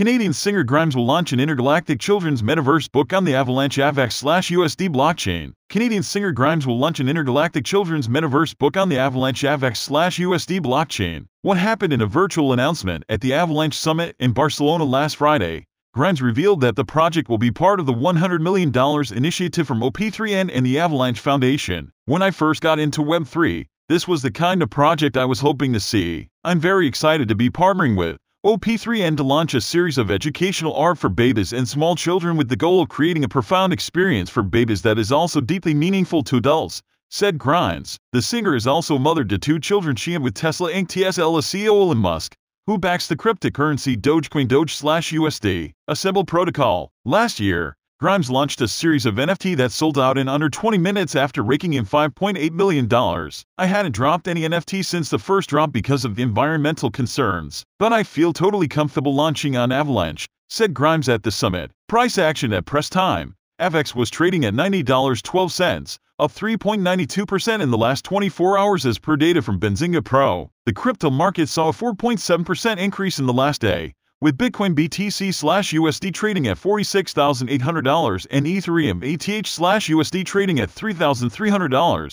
Canadian singer Grimes will launch an intergalactic children's metaverse book on the Avalanche AVAX slash USD blockchain. Canadian singer Grimes will launch an intergalactic children's metaverse book on the Avalanche AVAX slash USD blockchain. What happened in a virtual announcement at the Avalanche Summit in Barcelona last Friday? Grimes revealed that the project will be part of the $100 million initiative from OP3N and the Avalanche Foundation. When I first got into Web3, this was the kind of project I was hoping to see. I'm very excited to be partnering with OP3N to launch a series of educational art for babies and small children with the goal of creating a profound experience for babies that is also deeply meaningful to adults, said Grimes. The singer is also mother to two children she and with Tesla Inc. TSL CEO Elon Musk, who backs the cryptocurrency Dogecoin Doge slash USD, a Symbol protocol. Last year, Grimes launched a series of NFT that sold out in under 20 minutes after raking in $5.8 million. I hadn't dropped any NFT since the first drop because of the environmental concerns, but I feel totally comfortable launching on Avalanche, said Grimes at the summit. Price action at press time. AVAX was trading at $90.12, up 3.92% in the last 24 hours as per data from Benzinga Pro. The crypto market saw a 4.7% increase in the last day, with Bitcoin BTC slash USD trading at $46,800 and Ethereum ETH slash USD trading at $3,300.